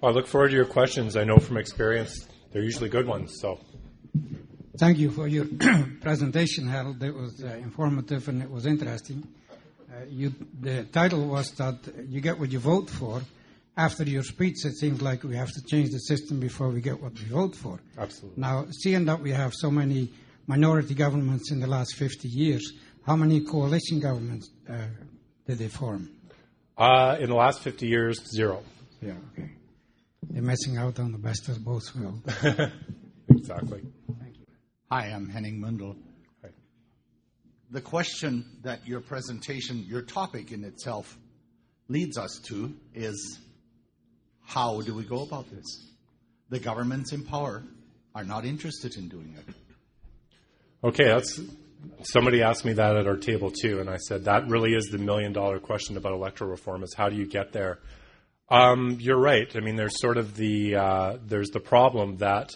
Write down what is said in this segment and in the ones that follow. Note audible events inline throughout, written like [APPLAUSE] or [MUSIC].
Well, I look forward to your questions. I know from experience they're usually good ones. So, thank you for your [CLEARS THROAT] presentation, Harold. It was uh, informative and it was interesting. Uh, you, the title was that you get what you vote for. After your speech, it seems like we have to change the system before we get what we vote for. Absolutely. Now, seeing that we have so many minority governments in the last 50 years, how many coalition governments uh, did they form? Uh, in the last 50 years, zero. Yeah, okay. They're missing out on the best of both worlds. [LAUGHS] exactly. Thank you. Hi, I'm Henning Mundel. Hi. The question that your presentation, your topic in itself, leads us to is how do we go about this? The governments in power are not interested in doing it. Okay, that's somebody asked me that at our table too, and I said that really is the million dollar question about electoral reform: is how do you get there? Um, you're right. I mean, there's sort of the uh, there's the problem that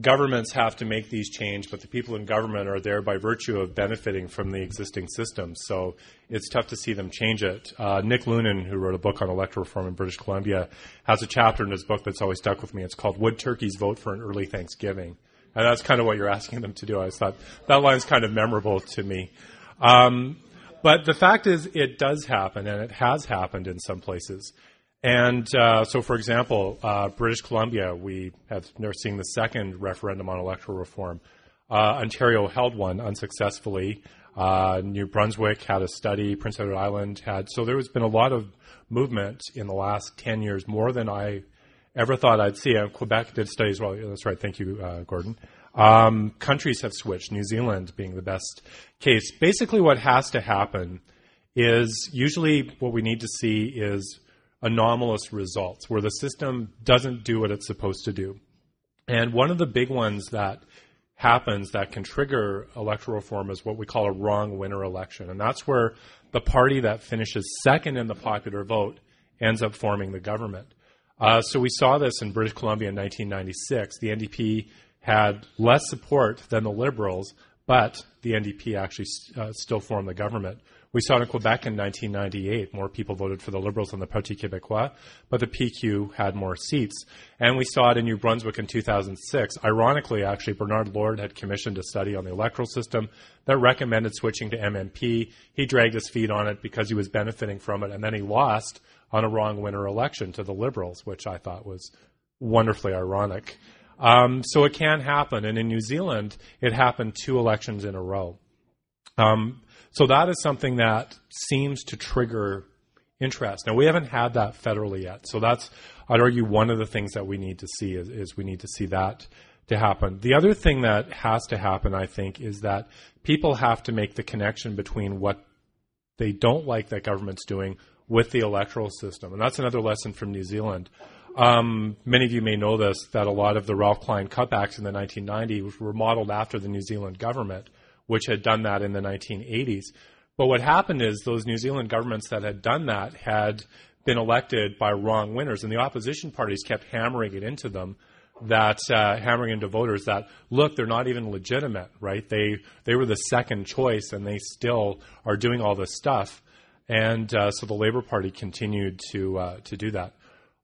governments have to make these change, but the people in government are there by virtue of benefiting from the existing system. So it's tough to see them change it. Uh, Nick Loenen, who wrote a book on electoral reform in British Columbia, has a chapter in his book that's always stuck with me. It's called "Would Turkeys Vote for an Early Thanksgiving?" And that's kind of what you're asking them to do. I thought that line's kind of memorable to me. Um, but the fact is, it does happen, and it has happened in some places. And uh, so, for example, uh, British Columbia, we have are seeing the second referendum on electoral reform. Uh, Ontario held one unsuccessfully. Uh, New Brunswick had a study. Prince Edward Island had. So there has been a lot of movement in the last 10 years, more than I ever thought I'd see. Uh, Quebec did studies. Well, that's right. Thank you, Gordon. Um, countries have switched. New Zealand being the best case. Basically, what has to happen is usually what we need to see is anomalous results where the system doesn't do what it's supposed to do. And one of the big ones that happens that can trigger electoral reform is what we call a wrong winner election. And that's where the party that finishes second in the popular vote ends up forming the government. Uh, so we saw this in British Columbia in 1996. The NDP had less support than the Liberals, but the NDP actually uh, still formed the government. We saw it in Quebec in 1998. More people voted for the Liberals than the Parti Québécois, but the PQ had more seats. And we saw it in New Brunswick in 2006. Ironically, actually, Bernard Lord had commissioned a study on the electoral system that recommended switching to MMP. He dragged his feet on it because he was benefiting from it, and then he lost on a wrong winner election to the Liberals, which I thought was wonderfully ironic. Um, so it can happen, and in New Zealand, it happened two elections in a row. Um, so that is something that seems to trigger interest. Now we haven't had that federally yet, so that's I'd argue one of the things that we need to see is, is we need to see that to happen. The other thing that has to happen, I think, is that people have to make the connection between what they don't like that government's doing with the electoral system. And that's another lesson from New Zealand. Um, many of you may know this that a lot of the Ralph Klein cutbacks in the 1990s were modeled after the New Zealand government, which had done that in the 1980s. But what happened is those New Zealand governments that had done that had been elected by wrong winners, and the opposition parties kept hammering it into them that uh, hammering into voters that look they're not even legitimate right they they were the second choice and they still are doing all this stuff and uh, so the Labor Party continued to uh, to do that.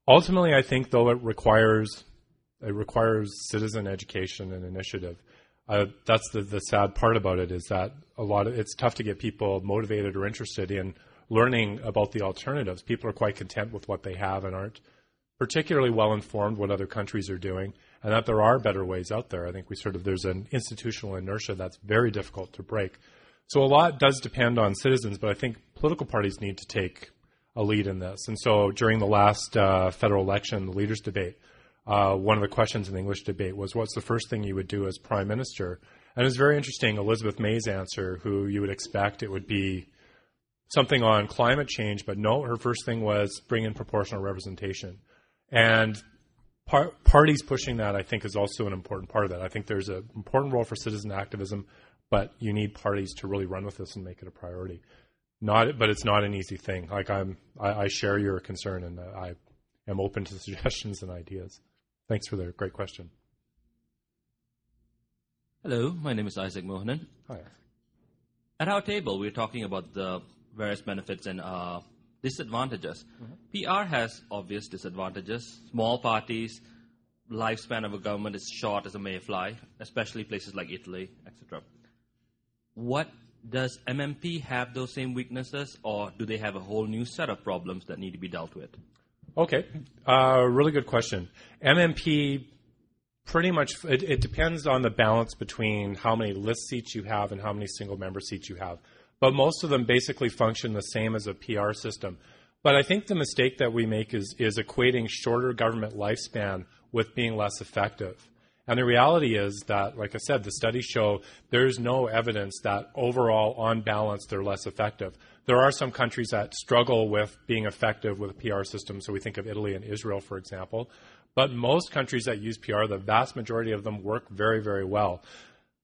Ultimately, I think though it requires it requires citizen education and initiative. That's the, the sad part about it is that a lot of it's tough to get people motivated or interested in learning about the alternatives. People are quite content with what they have and aren't particularly well informed what other countries are doing, and that there are better ways out there. I think we sort of there's an institutional inertia that's very difficult to break. So a lot does depend on citizens, but I think political parties need to take a lead in this. And so during the last uh, federal election, the leaders' debate, uh, one of the questions in the English debate was, "What's the first thing you would do as prime minister?" And it was very interesting. Elizabeth May's answer, who you would expect it would be something on climate change, but no, her first thing was bring in proportional representation. And par- parties pushing that, I think, is also an important part of that. I think there's an important role for citizen activism, but you need parties to really run with this and make it a priority. Not, but it's not an easy thing. Like I'm, I, I share your concern, and I am open to [LAUGHS] suggestions and ideas. Thanks for the great question. Hello, my name is Isaac Mohanan. Hi. At our table, we're talking about the various benefits and uh, disadvantages. PR has obvious disadvantages. Small parties, lifespan of a government is short as a mayfly, especially places like Italy, etc. What does MMP have those same weaknesses, or do they have a whole new set of problems that need to be dealt with? Okay, uh, really good question. MMP pretty much it, it, depends on the balance between how many list seats you have and how many single member seats you have. But most of them basically function the same as a PR system. But I think the mistake that we make is is equating shorter government lifespan with being less effective. And the reality is that, like I said, the studies show there's no evidence that overall, on balance, they're less effective. There are some countries that struggle with being effective with PR system. So we think of Italy and Israel, for example. But most countries that use PR, the vast majority of them work very, very well.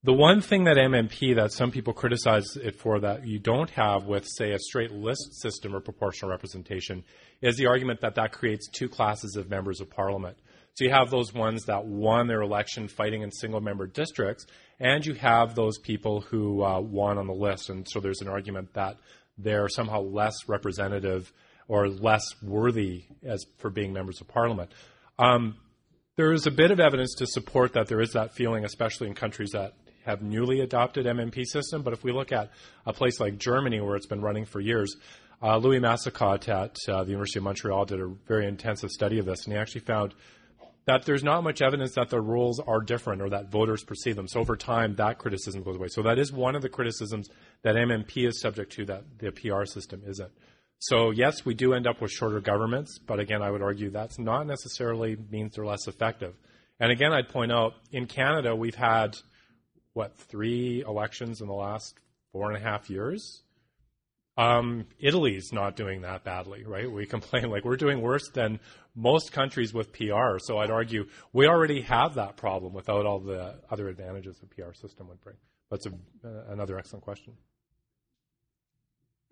The one thing that MMP that some people criticize it for that you don't have with, say, a straight list system or proportional representation is the argument that that creates two classes of members of parliament. So you have those ones that won their election fighting in single member districts, and you have those people who uh, won on the list. And so there's an argument that they're somehow less representative or less worthy as for being members of parliament. Um, there is a bit of evidence to support that there is that feeling, especially in countries that have newly adopted MMP system. But if we look at a place like Germany, where it's been running for years, uh, Louis Massicotte at uh, the University of Montreal did a very intensive study of this, and he actually found that there's not much evidence that the rules are different or that voters perceive them. So over time, that criticism goes away. So that is one of the criticisms that MMP is subject to that the PR system isn't. So yes, we do end up with shorter governments, but again, I would argue that's not necessarily means they're less effective. And again, I'd point out in Canada, we've had what three elections in the last four and a half years. Um, Italy's not doing that badly, right? We complain like we're doing worse than most countries with PR. So I'd argue we already have that problem without all the other advantages a PR system would bring. That's a, uh, another excellent question.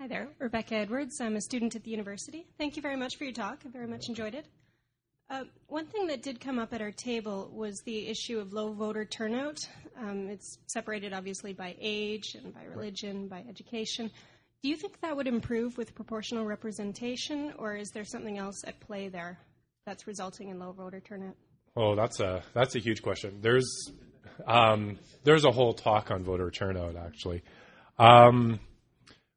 Hi there, Rebecca Edwards. I'm a student at the university. Thank you very much for your talk. I very much enjoyed it. Uh, one thing that did come up at our table was the issue of low voter turnout. Um, it's separated obviously by age and by religion, by education. Do you think that would improve with proportional representation, or is there something else at play there that's resulting in low voter turnout? Oh, that's a that's a huge question. There's um, there's a whole talk on voter turnout actually. Um,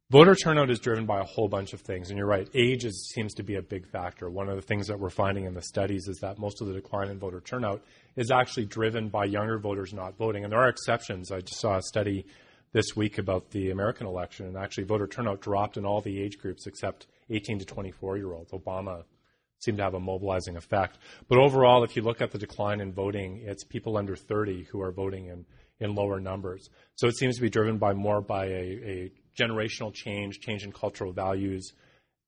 voter turnout is driven by a whole bunch of things, and you're right. Age is, seems to be a big factor. One of the things that we're finding in the studies is that most of the decline in voter turnout is actually driven by younger voters not voting, and there are exceptions. I just saw a study this week about the American election, and actually voter turnout dropped in all the age groups except 18 to 24 year olds. Obama seemed to have a mobilizing effect. But overall, if you look at the decline in voting, it's people under 30 who are voting in, in lower numbers. So it seems to be driven by more by a, a generational change, change in cultural values,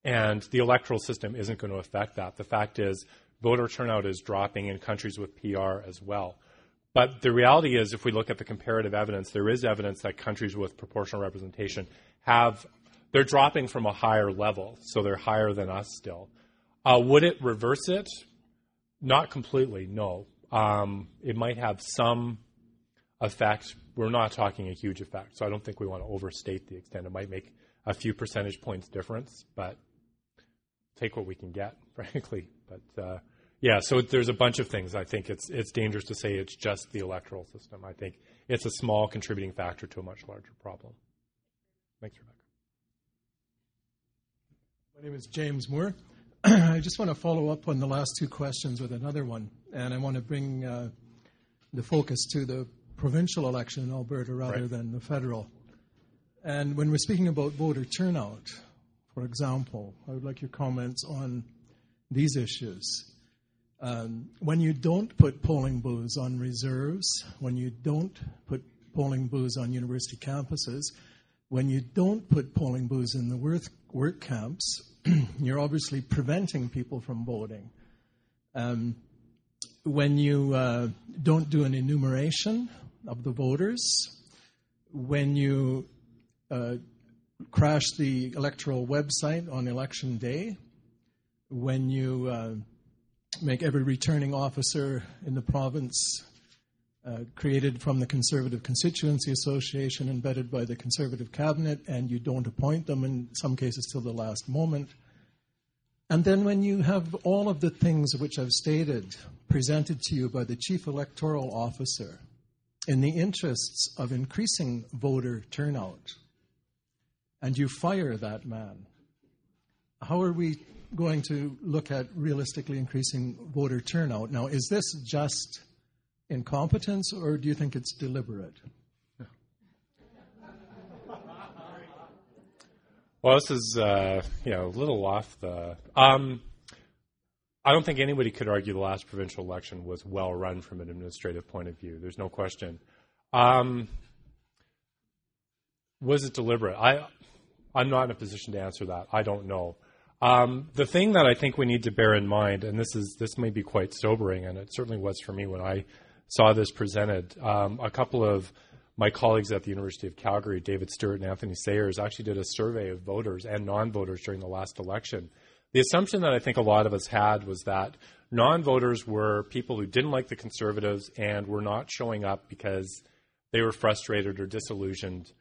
and the electoral system isn't going to affect that. The fact is, voter turnout is dropping in countries with PR as well. But the reality is, if we look at the comparative evidence, there is evidence that countries with proportional representation have, they're dropping from a higher level, so they're higher than us still. Uh, would it reverse it? Not completely, no. Um, it might have some effect. We're not talking a huge effect, so I don't think we want to overstate the extent. It might make a few percentage points difference, but take what we can get, [LAUGHS] frankly. But uh, yeah, so there's a bunch of things. I think it's it's dangerous to say it's just the electoral system. I think it's a small contributing factor to a much larger problem. Thanks, Rebecca. My name is James Moore. [CLEARS THROAT] I just want to follow up on the last two questions with another one, and I want to bring uh, the focus to the provincial election in Alberta rather right. than the federal. And when we're speaking about voter turnout, for example, I would like your comments on these issues. Um, when you don't put polling booths on reserves, when you don't put polling booths on university campuses, when you don't put polling booths in the work, work camps, [CLEARS THROAT] you're obviously preventing people from voting. Um, when you uh, don't do an enumeration of the voters, when you uh, crash the electoral website on election day, when you uh, make every returning officer in the province uh, created from the Conservative Constituency Association vetted by the Conservative Cabinet, and you don't appoint them in some cases till the last moment. And then when you have all of the things which I've stated presented to you by the chief electoral officer in the interests of increasing voter turnout, and you fire that man, how are we going to look at realistically increasing voter turnout? Now, is this just incompetence or do you think it's deliberate? Well, this is uh, you know a little off the. Um, I don't think anybody could argue the last provincial election was well run from an administrative point of view. There's no question. Um, was it deliberate? I I'm not in a position to answer that. I don't know. Um, the thing that I think we need to bear in mind, and this is this may be quite sobering, and it certainly was for me when I saw this presented. Um, a couple of my colleagues at the University of Calgary, David Stewart and Anthony Sayers, actually did a survey of voters and non voters during the last election. The assumption that I think a lot of us had was that non voters were people who didn't like the Conservatives and were not showing up because they were frustrated or disillusioned.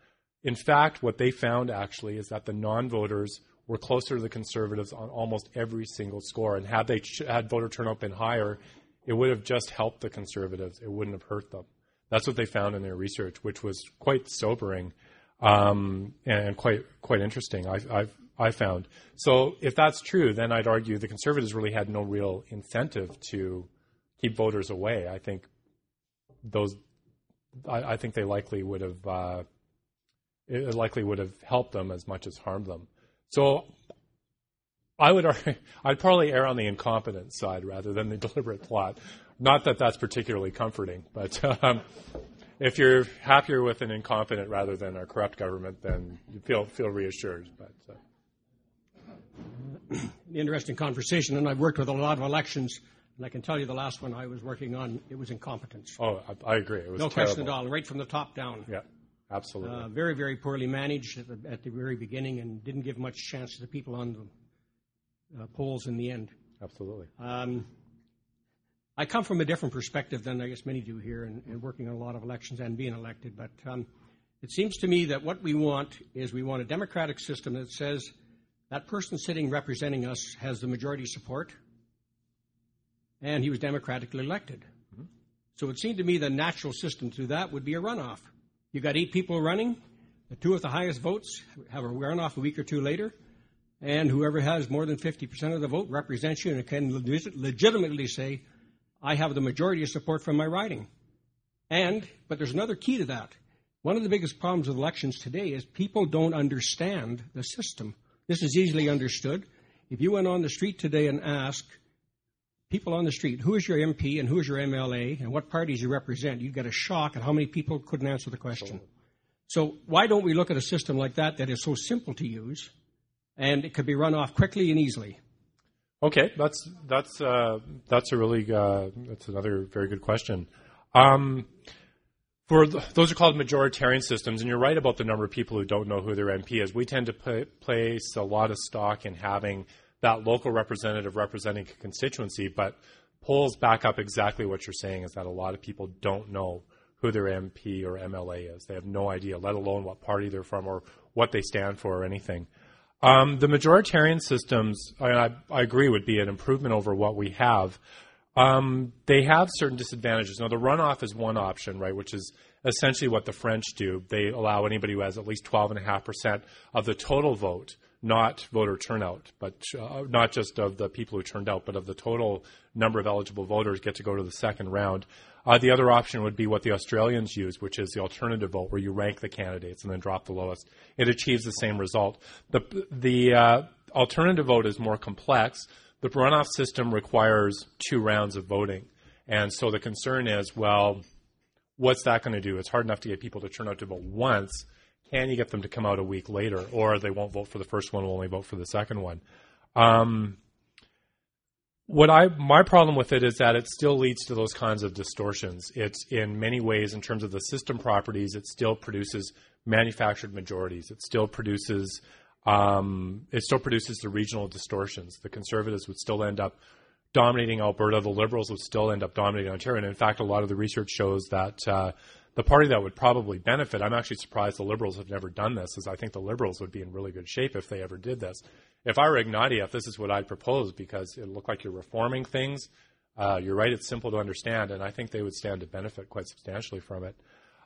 In fact, what they found actually is that the non voters were closer to the Conservatives on almost every single score. And had they had voter turnout been higher, it would have just helped the Conservatives. It wouldn't have hurt them. That's what they found in their research, which was quite sobering um, and quite quite interesting. I, I've, I found. So if that's true, then I'd argue the Conservatives really had no real incentive to keep voters away. I think those, I, I think they likely would have, uh, likely would have helped them as much as harmed them. So I would, argue, [LAUGHS] I'd probably err on the incompetent side rather than the [LAUGHS] deliberate plot. Not that that's particularly comforting, but um, if you're happier with an incompetent rather than a corrupt government, then you feel feel reassured. But uh. interesting conversation, and I've worked with a lot of elections, and I can tell you the last one I was working on, it was incompetence. Oh, I, I agree. It was no terrible. question at all, right from the top down. Yeah, absolutely. Uh, very, very poorly managed at the, at the, very beginning, and didn't give much chance to the people on the uh, polls in the end. Absolutely. Um, I come from a different perspective than I guess many do here, and, and working on a lot of elections and being elected. But um, it seems to me that what we want is we want a democratic system that says that person sitting representing us has the majority support, and he was democratically elected. Mm-hmm. So it seemed to me the natural system to that would be a runoff. You got eight people running, the two with the highest votes have a runoff a week or two later, and whoever has more than 50% of the vote represents you and can legitimately say, I have the majority of support from my riding. And, but there's another key to that. One of the biggest problems with elections today is people don't understand the system. This is easily understood. If you went on the street today and asked people on the street, who is your MP and who is your MLA and what parties you represent, you'd get a shock at how many people couldn't answer the question. Oh. So why don't we look at a system like that that is so simple to use and it could be run off quickly and easily? Okay, that's that's uh, that's a really uh, that's another very good question. Um, for the, those are called majoritarian systems, and you're right about the number of people who don't know who their MP is. We tend to pay, place a lot of stock in having that local representative representing a constituency, but polls back up exactly what you're saying is that a lot of people don't know who their MP or MLA is. They have no idea, let alone what party they're from or what they stand for or anything. Um, the majoritarian systems, I, I, agree, would be an improvement over what we have. Um, they have certain disadvantages. Now, the runoff is one option, right, which is essentially what the French do. They allow anybody who has at least 12.5% of the total vote, not voter turnout, but uh, not just of the people who turned out, but of the total number of eligible voters get to go to the second round. Uh, the other option would be what the Australians use, which is the alternative vote, where you rank the candidates and then drop the lowest. It achieves the same result. The, the uh, alternative vote is more complex. The runoff system requires two rounds of voting. And so the concern is, well, what's that going to do? It's hard enough to get people to turn out to vote once. Can you get them to come out a week later? Or they won't vote for the first one, will only vote for the second one. Um, what I my problem with it is that it still leads to those kinds of distortions. It's in many ways, in terms of the system properties, it still produces manufactured majorities. It still produces um, it still produces the regional distortions. The conservatives would still end up dominating Alberta. The liberals would still end up dominating Ontario. And in fact, a lot of the research shows that uh, the party that would probably benefit, I'm actually surprised the Liberals have never done this, is I think the Liberals would be in really good shape if they ever did this. If I were Ignatieff, this is what I'd propose because it looked like you're reforming things. Uh, you're right, it's simple to understand, and I think they would stand to benefit quite substantially from it.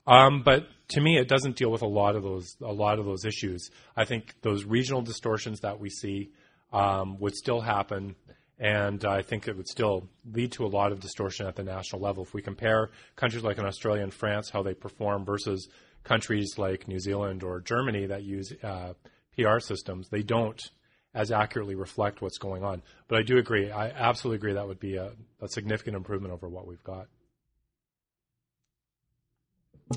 Um, but to me, it doesn't deal with a lot of those a lot of those issues. I think those regional distortions that we see um, would still happen and I think it would still lead to a lot of distortion at the national level. If we compare countries like in Australia and France, how they perform versus countries like New Zealand or Germany that use uh, PR systems, they don't as accurately reflect what's going on. But I do agree. I absolutely agree that would be a, a significant improvement over what we've got.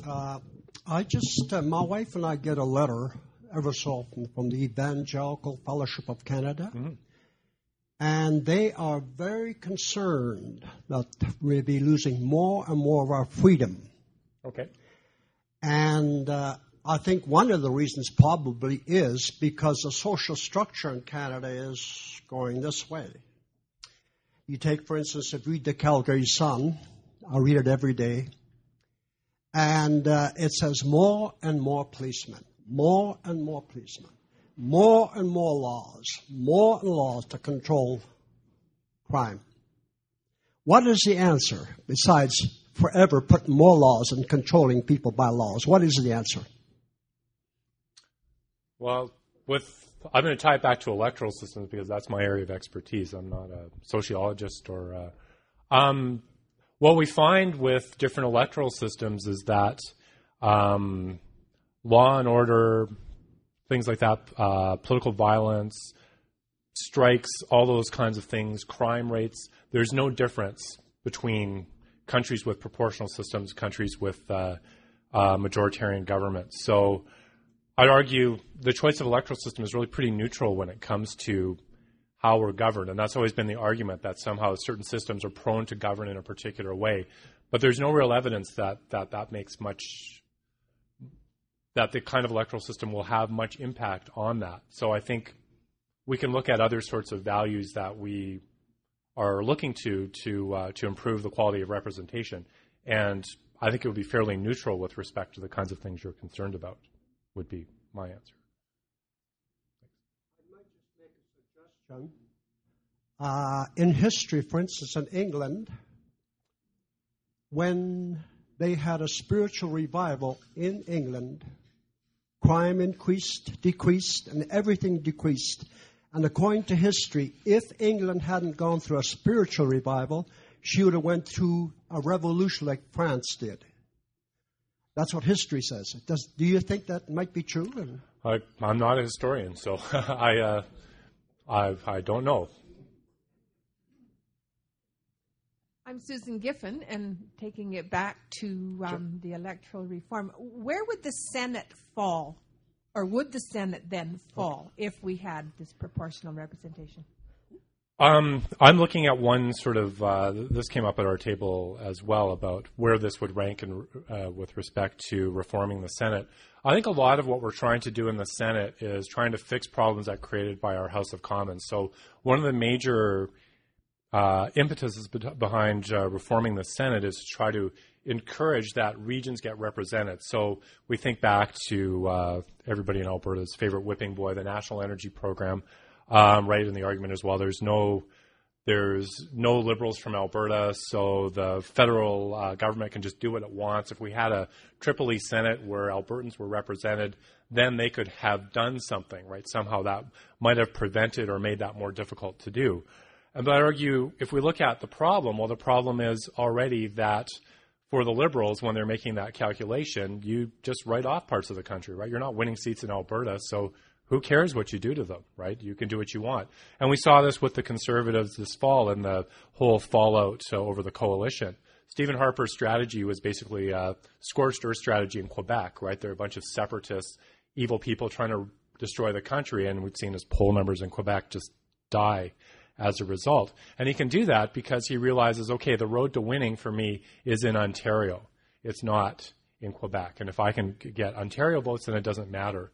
Uh, I just, uh, my wife and I get a letter every so often from the Evangelical Fellowship of Canada. Mm-hmm and they are very concerned that we'll be losing more and more of our freedom. Okay. And uh, I think one of the reasons probably is because the social structure in Canada is going this way. You take, for instance, if you read the Calgary Sun, I read it every day, and uh, it says more and more policemen, more and more policemen more and more laws, more laws to control crime. What is the answer besides forever putting more laws and controlling people by laws? What is the answer? Well, with I'm going to tie it back to electoral systems because that's my area of expertise. I'm not a sociologist or. Uh, um, what we find with different electoral systems is that um, law and order things like that, uh, political violence, strikes, all those kinds of things, crime rates. There's no difference between countries with proportional systems, countries with uh, uh, majoritarian governments. So I'd argue the choice of electoral system is really pretty neutral when it comes to how we're governed. And that's always been the argument that somehow certain systems are prone to govern in a particular way. But there's no real evidence that that, that makes much that the kind of electoral system will have much impact on that. So I think we can look at other sorts of values that we are looking to to uh, to improve the quality of representation, and I think it would be fairly neutral with respect to the kinds of things you're concerned about. Would be my answer. I might just make a suggestion. Uh, in history, for instance, in England, when they had a spiritual revival in England, crime increased, decreased, and everything decreased. And according to history, if England hadn't gone through a spiritual revival, she would have went through a revolution like France did. That's what history says. Does, do you think that might be true? I, am not a historian, so [LAUGHS] I, uh, I, I don't know. I'm Susan Giffen, and taking it back to um, sure. the electoral reform, where would the Senate fall, or would the Senate then fall if we had this proportional representation? Um, I'm looking at one sort of. Uh, this came up at our table as well about where this would rank in, uh, with respect to reforming the Senate. I think a lot of what we're trying to do in the Senate is trying to fix problems that created by our House of Commons. So one of the major uh, impetus behind uh, reforming the Senate is to try to encourage that regions get represented. So we think back to uh, everybody in Alberta's favorite whipping boy, the National Energy Program, um, right in the argument as well. There's no there's no liberals from Alberta, so the federal uh, government can just do what it wants. If we had a Triple E Senate where Albertans were represented, then they could have done something, right? Somehow that might have prevented or made that more difficult to do. But I argue if we look at the problem, well, the problem is already that for the liberals, when they're making that calculation, you just write off parts of the country, right? You're not winning seats in Alberta, so who cares what you do to them, right? You can do what you want. And we saw this with the conservatives this fall and the whole fallout uh, over the coalition. Stephen Harper's strategy was basically a scorched earth strategy in Quebec, right? There are a bunch of separatists, evil people trying to destroy the country, and we've seen his poll numbers in Quebec just die as a result. And he can do that because he realizes, okay, the road to winning for me is in Ontario. It's not in Quebec. And if I can get Ontario votes, then it doesn't matter.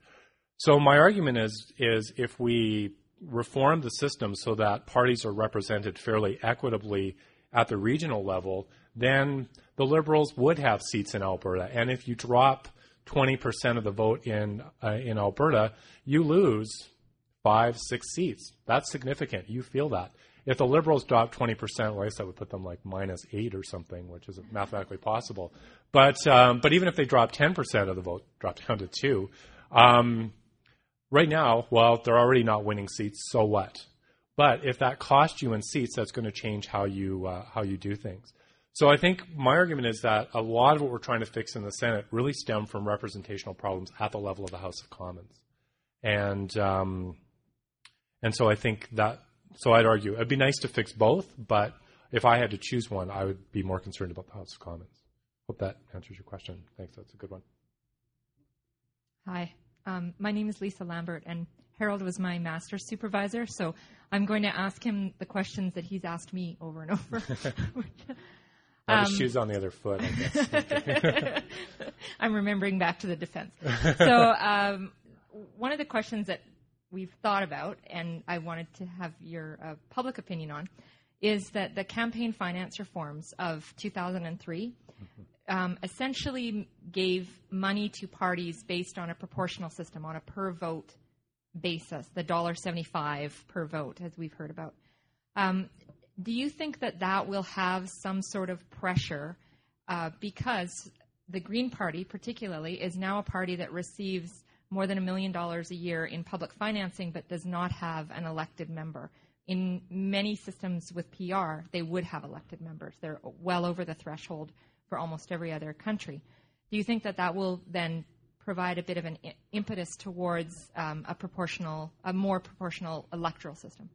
So my argument is, is if we reform the system so that parties are represented fairly equitably at the regional level, then the Liberals would have seats in Alberta. And if you drop 20% of the vote in uh, in Alberta, you lose five, six seats. That's significant. You feel that. If the Liberals drop 20%, well, I guess would put them like minus eight or something, which is mathematically possible. But um, but even if they drop 10% of the vote, drop down to two, um, right now, well, they're already not winning seats. So what? But if that costs you in seats, that's going to change how you uh, how you do things. So I think my argument is that a lot of what we're trying to fix in the Senate really stem from representational problems at the level of the House of Commons, and um, and so I think that so I'd argue it'd be nice to fix both, but if I had to choose one, I would be more concerned about the House of Commons. Hope that answers your question. Thanks. That's a good one. Hi, um, my name is Lisa Lambert, and Harold was my master's supervisor, so I'm going to ask him the questions that he's asked me over and over. [LAUGHS] Um, shoes on the other foot, I guess. [LAUGHS] I'm remembering back to the defense. [LAUGHS] So, um, one of the questions that we've thought about, and I wanted to have your uh, public opinion on, is that the campaign finance reforms of 2003 um, essentially gave money to parties based on a proportional system, on a per vote basis, the $1.75 per vote, as we've heard about. Um, do you think that that will have some sort of pressure uh, because the Green Party, particularly, is now a party that receives more than a million dollars a year in public financing but does not have an elected member? In many systems with PR, they would have elected members. They're well over the threshold for almost every other country. Do you think that that will then provide a bit of an impetus towards um, a proportional, a more proportional electoral system?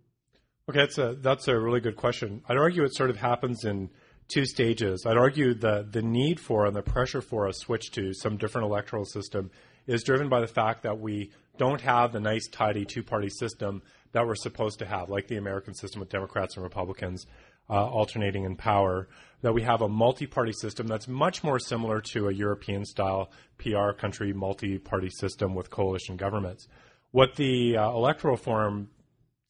Okay, that's a that's a really good question. I'd argue it sort of happens in two stages. I'd argue the the need for and the pressure for a switch to some different electoral system is driven by the fact that we don't have the nice tidy two party system that we're supposed to have, like the American system with Democrats and Republicans uh, alternating in power. That we have a multi party system that's much more similar to a European style PR country multi party system with coalition governments. What the uh, electoral reform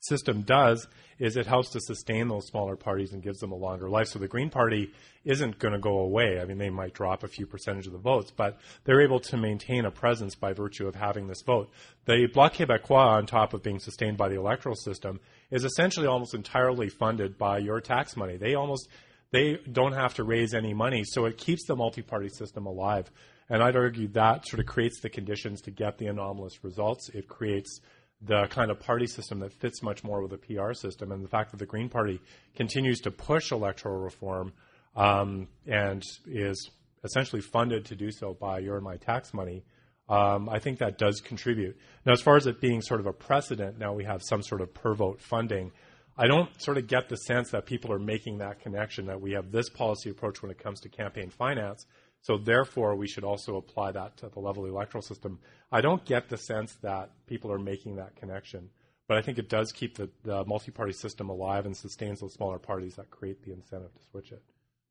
system does is it helps to sustain those smaller parties and gives them a longer life. So the Green Party isn't going to go away. I mean, they might drop a few percentage of the votes, but they're able to maintain a presence by virtue of having this vote. The Bloc Québécois, on top of being sustained by the electoral system, is essentially almost entirely funded by your tax money. They almost they don't have to raise any money, so it keeps the multi-party system alive. And I'd argue that sort of creates the conditions to get the anomalous results. It creates the kind of party system that fits much more with a PR system. And the fact that the Green Party continues to push electoral reform um, and is essentially funded to do so by your and my tax money, um, I think that does contribute. Now, as far as it being sort of a precedent, now we have some sort of per vote funding. I don't sort of get the sense that people are making that connection that we have this policy approach when it comes to campaign finance so therefore, we should also apply that to the level of the electoral system. I don't get the sense that people are making that connection, but I think it does keep the, the multi-party system alive and sustains those smaller parties that create the incentive to switch it.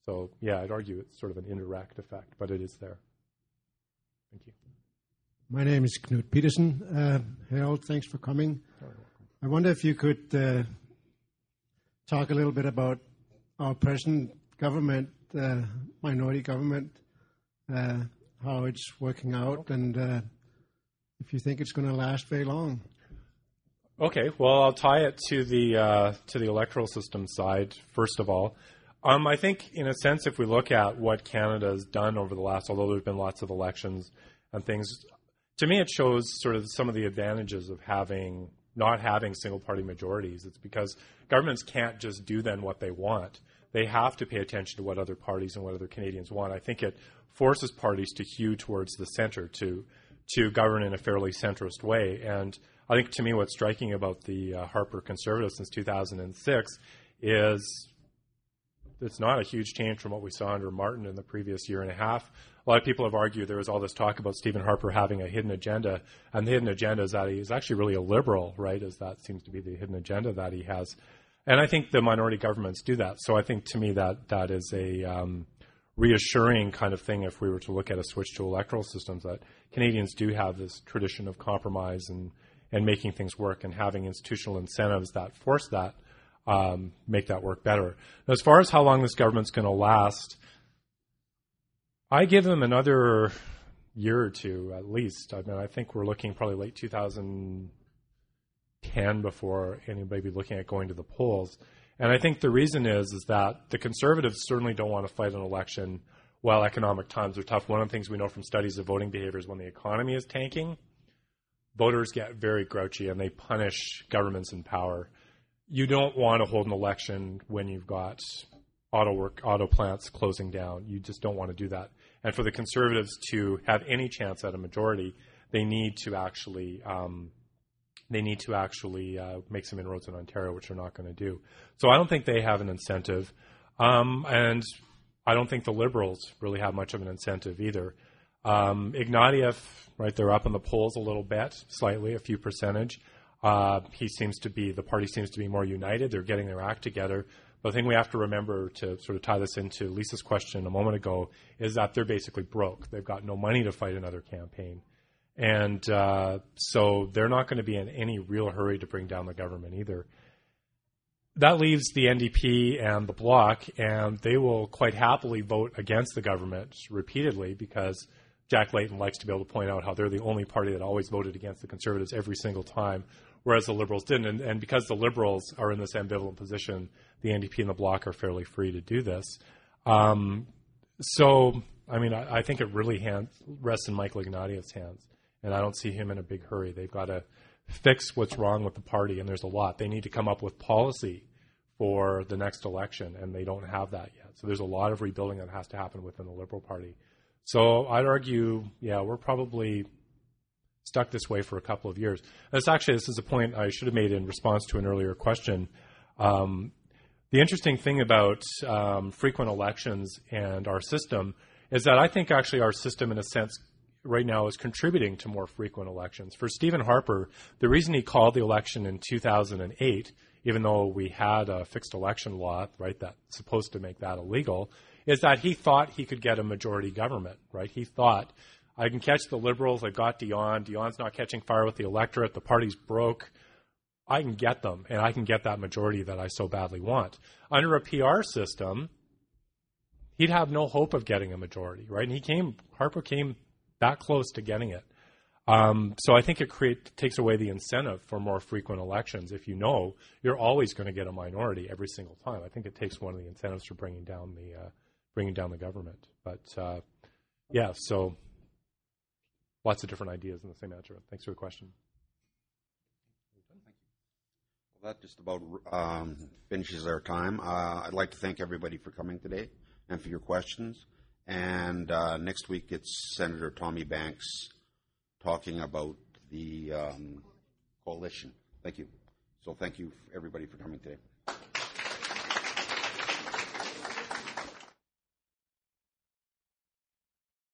So yeah, I'd argue it's sort of an indirect effect, but it is there. Thank you. My name is Knut Peterson. Uh, Harold, thanks for coming. I wonder if you could uh, talk a little bit about our present government, uh, minority government, uh, how it's working out and uh, if you think it's going to last very long. Okay, well, I'll tie it to the uh, to the electoral system side first of all. Um, I think, in a sense, if we look at what Canada has done over the last, although there's been lots of elections and things, to me, it shows sort of some of the advantages of having not having single party majorities. It's because governments can't just do then what they want. They have to pay attention to what other parties and what other Canadians want. I think it forces parties to hew towards the center to to govern in a fairly centrist way. And I think to me, what's striking about the uh, Harper Conservatives since 2006 is it's not a huge change from what we saw under Martin in the previous year and a half. A lot of people have argued there was all this talk about Stephen Harper having a hidden agenda, and the hidden agenda is that he is actually really a liberal, right? As that seems to be the hidden agenda that he has, and I think the minority governments do that. So I think to me that that is a um, reassuring kind of thing if we were to look at a switch to electoral systems that Canadians do have this tradition of compromise and, and making things work and having institutional incentives that force that. um, make that work better. Now, as far as how long this government's going to last, I give them another year or two at least. I mean, I think we're looking probably late 2010 before anybody be looking at going to the polls. And I think the reason is is that the conservatives certainly don't want to fight an election while economic times are tough. One of the things we know from studies of voting behavior is when the economy is tanking, voters get very grouchy and they punish governments in power. You don't want to hold an election when you've got auto work auto plants closing down. You just don't want to do that. And for the conservatives to have any chance at a majority, they need to actually um, they need to actually uh, make some inroads in Ontario, which they're not going to do. So I don't think they have an incentive, um, and I don't think the Liberals really have much of an incentive either. Um, Ignatieff, right, they're up in the polls a little bit, slightly, a few percentage. Uh, he seems to be the party seems to be more united. They're getting their act together. But the thing we have to remember to sort of tie this into Lisa's question a moment ago is that they're basically broke. They've got no money to fight another campaign. And uh, so they're not going to be in any real hurry to bring down the government either. That leaves the NDP and the Bloc, and they will quite happily vote against the government repeatedly because Jack Layton likes to be able to point out how they're the only party that always voted against the Conservatives every single time, whereas the Liberals didn't. And, and because the Liberals are in this ambivalent position, the NDP and the Bloc are fairly free to do this. Um, so, I mean, I, I think it really rests in Michael Ignatieff's hands and I don't see him in a big hurry. They've got to fix what's wrong with the party, and there's a lot. They need to come up with policy for the next election, and they don't have that yet. So there's a lot of rebuilding that has to happen within the Liberal Party. So I'd argue, yeah, we're probably stuck this way for a couple of years. This actually, this is a point I should have made in response to an earlier question. Um, the interesting thing about um, frequent elections and our system is that I think actually our system, in a sense, right now is contributing to more frequent elections. For Stephen Harper, the reason he called the election in 2008, even though we had a fixed election law, right, that's supposed to make that illegal, is that he thought he could get a majority government, right? He thought, I can catch the Liberals, I've got Dion, Dion's not catching fire with the electorate, the party's broke. I can get them, and I can get that majority that I so badly want. Under a PR system, he'd have no hope of getting a majority, right? And he came, Harper came that close to getting it. Um, so I think it create, takes away the incentive for more frequent elections. If you know you're always going to get a minority every single time, I think it takes one of the incentives for bringing down the uh, bringing down the government. But uh, yeah, so lots of different ideas in the same answer. Thanks for the question. Well, that just about um, finishes our time. Uh, I'd like to thank everybody for coming today and for your questions. And uh, next week it's Senator Tommy Banks talking about the um, coalition. Thank you. So thank you everybody for coming today.